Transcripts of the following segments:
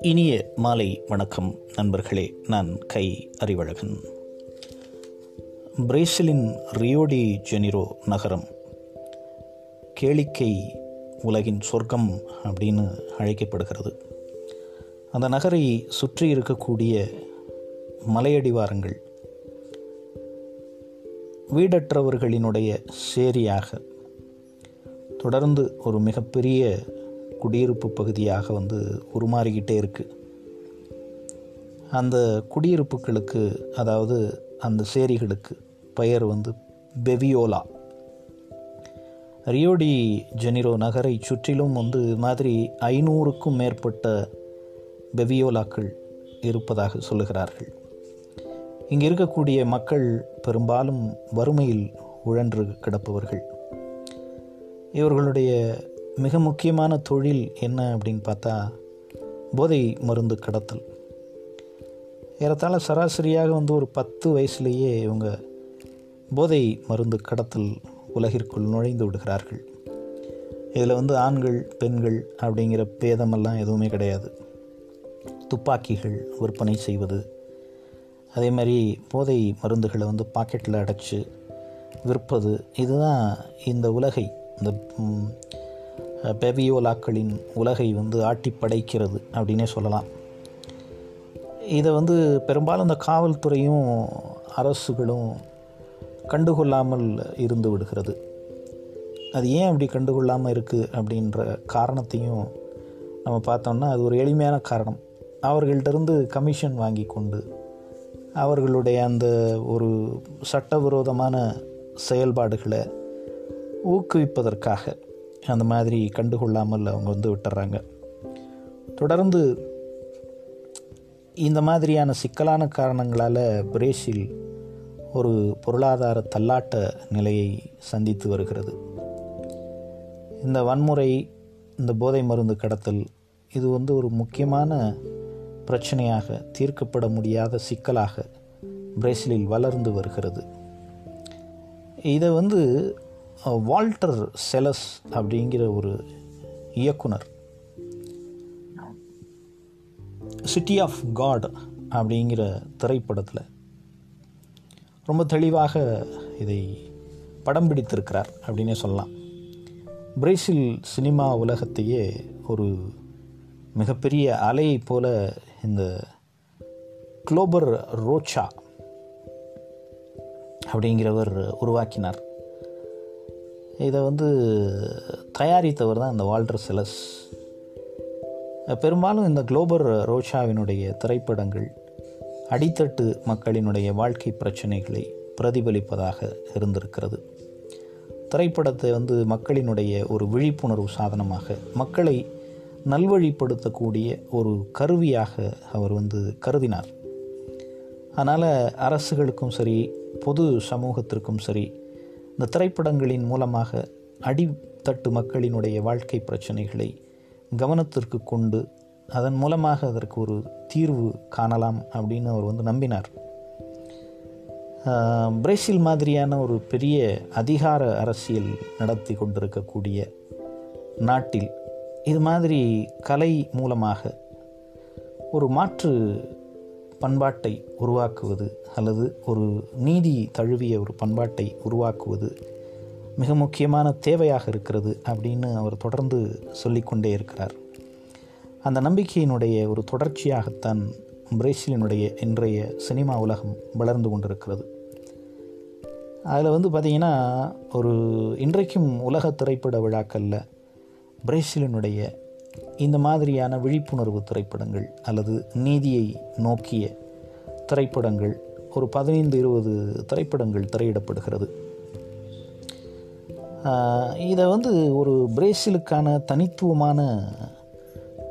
இனிய மாலை வணக்கம் நண்பர்களே. நான் கை அறிவழகன். பிரேசிலின் ரியோடி ஜெனிரோ நகரம். கேளிக்கை உலகின் சொர்க்கம் அப்படின்னு அழைக்கப்படுகிறது. அந்த நகரை சுற்றி இருக்கக்கூடிய மலையடிவாரங்கள் வீடற்றவர்களினுடைய சேரியாக தொடர்ந்து ஒரு மிகப்பெரிய குடியிருப்பு பகுதியாக வந்து உருமாறிக்கிட்டே இருக்குது அந்த குடியிருப்புகளுக்கு அதாவது அந்த சேரிகளுக்கு பெயர் வந்து பெவியோலா. ரியோடி ஜெனிரோ நகரை சுற்றிலும் வந்து மாதிரி ஐநூறுக்கும் மேற்பட்ட பெவியோலாக்கள் இருப்பதாக சொல்லுகிறார்கள். இங்கே இருக்கக்கூடிய மக்கள் பெரும்பாலும் வறுமையில் உழன்று கிடப்பவர்கள். இவர்களுடைய மிக முக்கியமான தொழில் என்ன அப்படின்னு பார்த்தா போதை மருந்து கடத்தல். ஏறத்தாழ சராசரியாக வந்து ஒரு பத்து வயசுலேயே இவங்க போதை மருந்து கடத்தல் உலகிற்குள் நுழைந்து விடுகிறார்கள். இதில் வந்து ஆண்கள் பெண்கள் அப்படிங்கிற பேதமெல்லாம் எதுவுமே கிடையாது. துப்பாக்கிகள் விற்பனை செய்வது அதே மாதிரி போதை மருந்துகளை வந்து பாக்கெட்டில் அடைச்சி விற்பது இதுதான் இந்த உலகை இந்த பெவியோலாக்களின் உலகை வந்து ஆட்டி படைக்கிறது அப்படின்னே சொல்லலாம். இதை வந்து பெரும்பாலும் இந்த காவல்துறையும் அரசுகளும் கண்டுகொள்ளாமல் இருந்து விடுகிறது. அது ஏன் அப்படி கண்டுகொள்ளாமல் இருக்குது அப்படின்ற காரணத்தையும் நம்ம பார்த்தோம்னா அது ஒரு எளிமையான காரணம். அவர்கள்டிருந்து கமிஷன் வாங்கி கொண்டு அவர்களுடைய அந்த ஒரு சட்டவிரோதமான செயல்பாடுகளை ஊக்குவிப்பதற்காக அந்த மாதிரி கண்டுகொள்ளாமல் அவங்க வந்து விட்டுறாங்க. தொடர்ந்து இந்த மாதிரியான சிக்கலான காரணங்களால் பிரேசில் ஒரு பொருளாதார தள்ளாட்ட நிலையை சந்தித்து வருகிறது. இந்த வன்முறை இந்த போதை மருந்து கடத்தல் இது வந்து ஒரு முக்கியமான பிரச்சனையாக தீர்க்கப்பட முடியாத சிக்கலாக பிரேசிலில் வளர்ந்து வருகிறது. இதை வந்து வால்டர் செலஸ் அப்படிங்கிற ஒரு இயக்குனர். சிட்டி ஆஃப் காட் அப்படிங்கிற திரைப்படத்தில் ரொம்ப தெளிவாக இதை படம் பிடித்திருக்கிறார் அப்படின்னே சொல்லலாம். பிரேசில் சினிமா உலகத்தையே ஒரு மிகப்பெரிய அலையை போல இந்த குளோபர் ரோச்சா அப்படிங்கிறவர் உருவாக்கினார். இதை வந்து தயாரித்தவர் தான் இந்த வால்டர் செலஸ். பெரும்பாலும் இந்த குளோபர் ரோஷாவினுடைய திரைப்படங்கள் அடித்தட்டு மக்களினுடைய வாழ்க்கை பிரச்சனைகளை பிரதிபலிப்பதாக இருந்திருக்கிறது. திரைப்படத்தை வந்து மக்களினுடைய ஒரு விழிப்புணர்வு சாதனமாக மக்களை நல்வழிப்படுத்தக்கூடிய ஒரு கருவியாக அவர் வந்து கருதினார். அதனால் அரசுகளுக்கும் சரி பொது சமூகத்திற்கும் சரி இந்த திரைப்படங்களின் மூலமாக அடித்தட்டு மக்களினுடைய வாழ்க்கை பிரச்சனைகளை கவனத்திற்கு கொண்டு அதன் மூலமாக அதற்கு ஒரு தீர்வு காணலாம் அப்படின்னு அவர் வந்து நம்பினார். பிரேசில் மாதிரியான ஒரு பெரிய அதிகார அரசியல் நடத்தி கொண்டிருக்கக்கூடிய நாட்டில் இது மாதிரி கலை மூலமாக ஒரு மாற்று பண்பாட்டை உருவாக்குவது அல்லது ஒரு நீதி தழுவிய ஒரு பண்பாட்டை உருவாக்குவது மிக முக்கியமான தேவையாக இருக்கிறது அப்படின்னு அவர் தொடர்ந்து சொல்லிக்கொண்டே இருக்கிறார். அந்த நம்பிக்கையினுடைய ஒரு தொடர்ச்சியாகத்தான் பிரேசிலினுடைய இன்றைய சினிமா உலகம் வளர்ந்து கொண்டிருக்கிறது. அதில் வந்து பார்த்திங்கன்னா ஒரு இன்றைக்கும் உலக திரைப்பட விழாக்களில் பிரேசிலினுடைய இந்த மாதிரியான விழிப்புணர்வு திரைப்படங்கள் அல்லது நீதியை நோக்கிய திரைப்படங்கள் ஒரு பதினைந்து இருபது திரைப்படங்கள் திரையிடப்படுகிறது. இதை வந்து ஒரு பிரேசிலுக்கான தனித்துவமான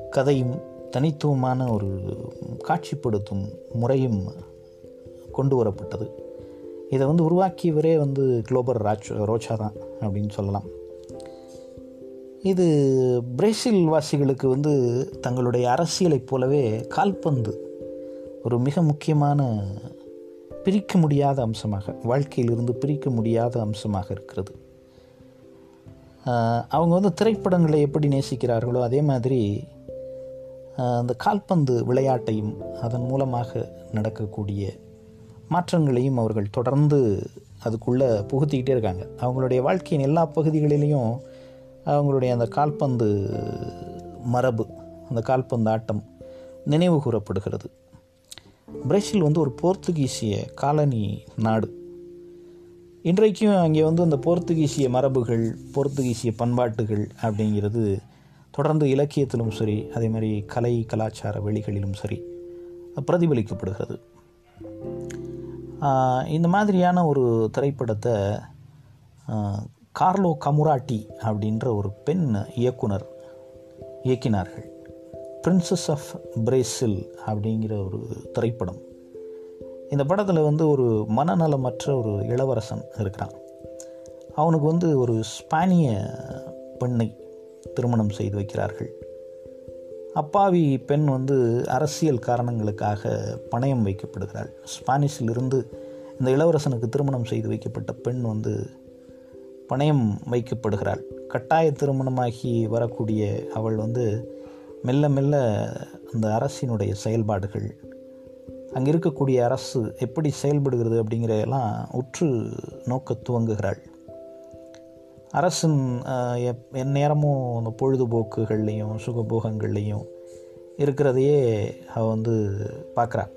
கதையும் தனித்துவமான ஒரு காட்சிப்படுத்தும் முறையும் கொண்டு வரப்பட்டது. இதை வந்து உருவாக்கியவரே வந்து குளோபர் ராஜ் ரோச்சா தான் அப்படின்னு சொல்லலாம். இது பிரேசில் வாசிகளுக்கு வந்து தங்களுடைய அரசியலைப் போலவே கால்பந்து ஒரு மிக முக்கியமான பிரிக்க முடியாத அம்சமாக வாழ்க்கையிலிருந்து பிரிக்க முடியாத அம்சமாக இருக்கிறது. அவங்க வந்து திரைப்படங்களை எப்படி நேசிக்கிறார்களோ அதே மாதிரி அந்த கால்பந்து விளையாட்டையும் அதன் மூலமாக நடக்கக்கூடிய மாற்றங்களையும் அவர்கள் தொடர்ந்து அதுக்குள்ளே புகுத்திக்கிட்டே இருக்காங்க. அவங்களுடைய வாழ்க்கையின் எல்லா பகுதிகளிலையும் அவங்களுடைய அந்த கால்பந்து மரபு அந்த கால்பந்து ஆட்டம் நினைவு கூறப்படுகிறது. பிரேசில் வந்து ஒரு போர்த்துகீசிய காலனி நாடு. இன்றைக்கும் அங்கே வந்து அந்த போர்த்துகீசிய மரபுகள் போர்த்துகீசிய பண்பாட்டுகள் அப்படிங்கிறது தொடர்ந்து இலக்கியத்திலும் சரி அதே மாதிரி கலை கலாச்சார வெளிகளிலும் சரி பிரதிபலிக்கப்படுகிறது. இந்த மாதிரியான ஒரு திரைப்படத்தை கார்லோ கமுராட்டி அப்படின்ற ஒரு பெண் இயக்குனர் இயக்கினார்கள். பிரின்சஸ் ஆஃப் பிரேசில் அப்படிங்கிற ஒரு திரைப்படம். இந்த படத்தில் வந்து ஒரு மனநலமற்ற ஒரு இளவரசன் இருக்கிறான். அவனுக்கு வந்து ஒரு ஸ்பானிய பெண்ணை திருமணம் செய்து வைக்கிறார்கள். அப்பாவி பெண் வந்து அரசியல் காரணங்களுக்காக பணயம் வைக்கப்படுகிறாள். ஸ்பானிஷிலிருந்து இந்த இளவரசனுக்கு திருமணம் செய்து வைக்கப்பட்ட பெண் வந்து பணயம் வைக்கப்படுகிறாள். கட்டாய திருமணமாகி வரக்கூடிய அவள் வந்து மெல்ல மெல்ல அந்த அரசினுடைய செயல்பாடுகள் அங்கே இருக்கக்கூடிய அரசு எப்படி செயல்படுகிறது அப்படிங்கிறதெல்லாம் உற்று நோக்க துவங்குகிறாள். அரசின் என் எப்- எந்நேரமும் அந்த பொழுதுபோக்குகள்லையும் சுகபோகங்கள்லையும் இருக்கிறதையே அவ வந்து பார்க்குறா.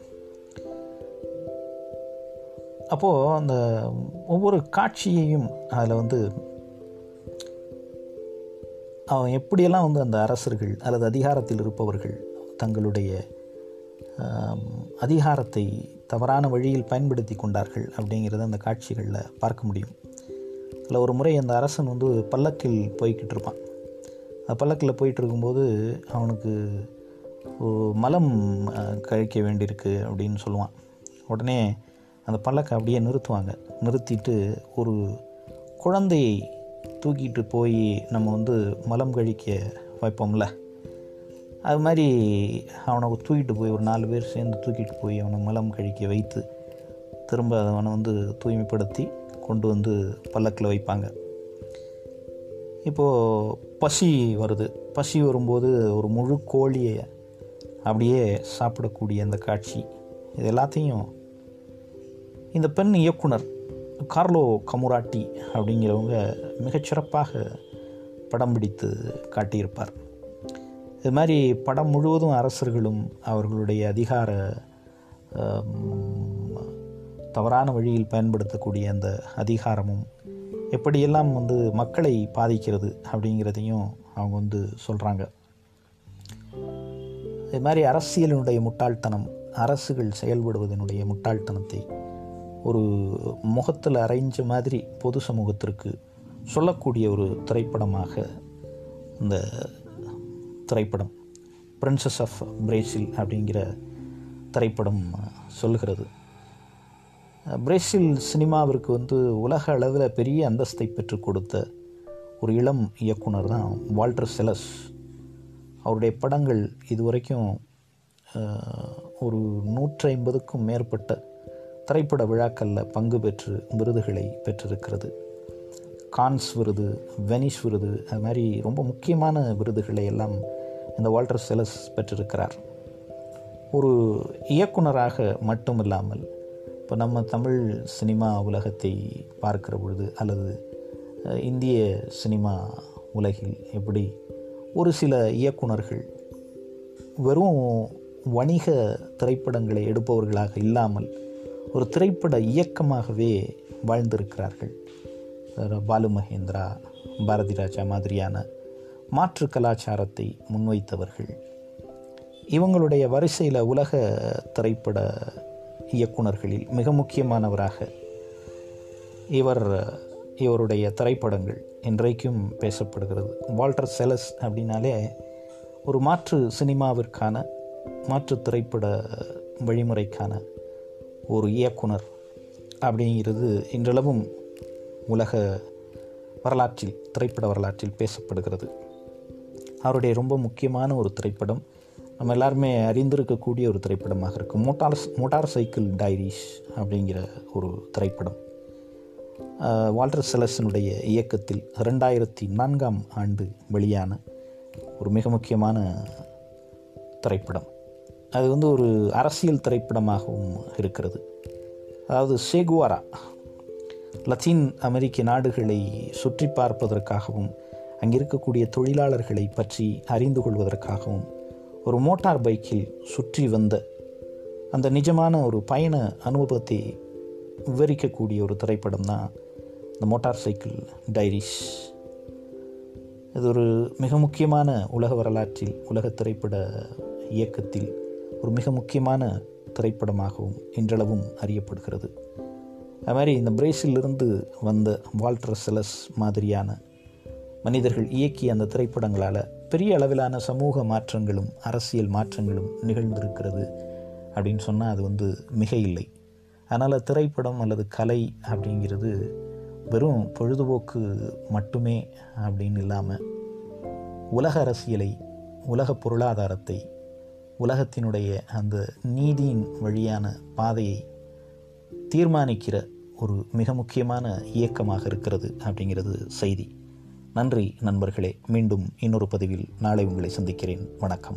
அப்போது அந்த ஒவ்வொரு காட்சியையும் அதில் வந்து அவன் எப்படியெல்லாம் வந்து அந்த அரசர்கள் அல்லது அதிகாரத்தில் இருப்பவர்கள் தங்களுடைய அதிகாரத்தை தவறான வழியில் பயன்படுத்தி கொண்டார்கள் அப்படிங்கிறத அந்த காட்சிகளில் பார்க்க முடியும். அதில் ஒரு முறை அந்த அரசன் வந்து பல்லக்கில் போய்கிட்டு இருப்பான். அந்த பல்லக்கில் போயிட்டு இருக்கும்போது அவனுக்கு ஒரு மலம் கழிக்க வேண்டியிருக்கு அப்படின்னு சொல்லுவான். உடனே அந்த பல்லக்கை அப்படியே நிறுத்துவாங்க. நிறுத்திட்டு ஒரு குழந்தையை தூக்கிட்டு போய் நம்ம வந்து மலம் கழிக்க வைப்போம்ல. அது மாதிரி அவனை தூக்கிட்டு போய் ஒரு நாலு பேர் சேர்ந்து தூக்கிட்டு போய் அவனை மலம் கழிக்க வைத்து திரும்ப அவனை வந்து தூய்மைப்படுத்தி கொண்டு வந்து பல்லக்கில் வைப்பாங்க. இப்போது பசி வருது. பசி வரும்போது ஒரு முழு கோழியை அப்படியே சாப்பிடக்கூடிய அந்த காட்சி. இது எல்லாத்தையும் இந்த பெண் இயக்குனர் கார்லோ கமுராட்டி அப்படிங்கிறவங்க மிகச்சிறப்பாக படம் பிடித்து காட்டியிருப்பார். இது மாதிரி படம் முழுவதும் அரசர்களும் அவர்களுடைய அதிகார தவறான வழியில் பயன்படுத்தக்கூடிய அந்த அதிகாரமும் எப்படியெல்லாம் வந்து மக்களை பாதிக்கிறது அப்படிங்கிறதையும் அவங்க வந்து சொல்கிறாங்க இது மாதிரி அரசியலினுடைய முட்டாள்தனம் அரசுகள் செயல்படுவதனுடைய முட்டாள்தனத்தை ஒரு முகத்தில் அரைஞ்ச மாதிரி பொது சமூகத்திற்கு சொல்லக்கூடிய ஒரு திரைப்படமாக இந்த திரைப்படம் பிரின்சஸ் ஆஃப் பிரேசில் அப்படிங்கிற திரைப்படம் சொல்கிறது பிரேசில் சினிமாவிற்கு வந்து உலக அளவில் பெரிய அந்தஸ்தை பெற்றுக் கொடுத்த ஒரு இளம் இயக்குனர் தான் வால்டர் செலஸ் அவருடைய படங்கள் இதுவரைக்கும் ஒரு நூற்றி ஐம்பதுக்கும் மேற்பட்ட திரைப்பட விழாக்களில் பங்கு பெற்று விருதுகளை பெற்றிருக்கிறது. கான்ஸ் விருது வெனிஸ் விருது அது மாதிரி ரொம்ப முக்கியமான விருதுகளை எல்லாம் இந்த வால்டர் செலஸ் பெற்றிருக்கிறார். ஒரு இயக்குனராக மட்டும் இல்லாமல் இப்போ நம்ம தமிழ் சினிமா உலகத்தை பார்க்கிற பொழுது அல்லது இந்திய சினிமா உலகில் எப்படி ஒரு சில இயக்குனர்கள் வெறும் வணிக திரைப்படங்களை எடுப்பவர்களாக இல்லாமல் ஒரு திரைப்பட இயக்கமாகவே வாழ்ந்திருக்கிறார்கள். பாலு மகேந்திரா பாரதி ராஜா மாதிரியான மாற்று கலாச்சாரத்தை முன்வைத்தவர்கள். இவங்களுடைய வரிசையில் உலக திரைப்பட இயக்குனர்களில் மிக முக்கியமானவராக இவர் இவருடைய திரைப்படங்கள் இன்றைக்கும் பேசப்படுகிறது. வால்டர் செலஸ் அப்படின்னாலே ஒரு மாற்று சினிமாவிற்கான மாற்று திரைப்பட வழிமுறைக்கான ஒரு இயக்குனர் அப்படிங்கிறது இன்றளவும் உலக வரலாற்றில் திரைப்பட வரலாற்றில் பேசப்படுகிறது. அவருடைய ரொம்ப முக்கியமான ஒரு திரைப்படம் நம்ம எல்லாருமே அறிந்திருக்கக்கூடிய ஒரு திரைப்படமாக இருக்கும். மோட்டார் மோட்டார் சைக்கிள் டைரிஸ் அப்படிங்கிற ஒரு திரைப்படம். வால்டர் செலஸனுடைய இயக்கத்தில் ரெண்டாயிரத்தி நான்காம் ஆண்டு வெளியான ஒரு மிக முக்கியமான திரைப்படம். அது வந்து ஒரு அரசியல் திரைப்படமாகவும் இருக்கிறது. அதாவது சேகுவாரா லத்தீன் அமெரிக்க நாடுகளை சுற்றி பார்ப்பதற்காகவும் அங்கே இருக்கக்கூடிய தொழிலாளர்களை பற்றி அறிந்து கொள்வதற்காகவும் ஒரு மோட்டார் பைக்கில் சுற்றி வந்த அந்த நிஜமான ஒரு பயண அனுபவத்தை விவரிக்கக்கூடிய ஒரு திரைப்படம் தான் இந்த மோட்டார் சைக்கிள் டைரிஸ். இது ஒரு மிக முக்கியமான உலக வரலாற்றில் உலக திரைப்பட இயக்கத்தில் ஒரு மிக முக்கியமான திரைப்படமாகவும் இன்றளவும் அறியப்படுகிறது. அது மாதிரி இந்த பிரேசிலிருந்து வந்த வால்டர் செலஸ் மாதிரியான மனிதர்கள் இயக்கிய அந்த திரைப்படங்களால் பெரிய அளவிலான சமூக மாற்றங்களும் அரசியல் மாற்றங்களும் நிகழ்ந்திருக்கிறது அப்படின்னு சொன்னால் அது வந்து மிக இல்லை அதனால் திரைப்படம் அல்லது கலை அப்படிங்கிறது வெறும் பொழுதுபோக்கு மட்டுமே அப்படின்னு இல்லாமல் உலக அரசியலை உலக பொருளாதாரத்தை உலகத்தினுடைய அந்த நீதியின் வழியான பாதையை தீர்மானிக்கிற ஒரு மிக முக்கியமான இயக்கமாக இருக்கிறது அப்படிங்கிறது செய்தி. நன்றி நண்பர்களே. மீண்டும் இன்னொரு பதிவில் நாளை உங்களை சந்திக்கிறேன். வணக்கம்.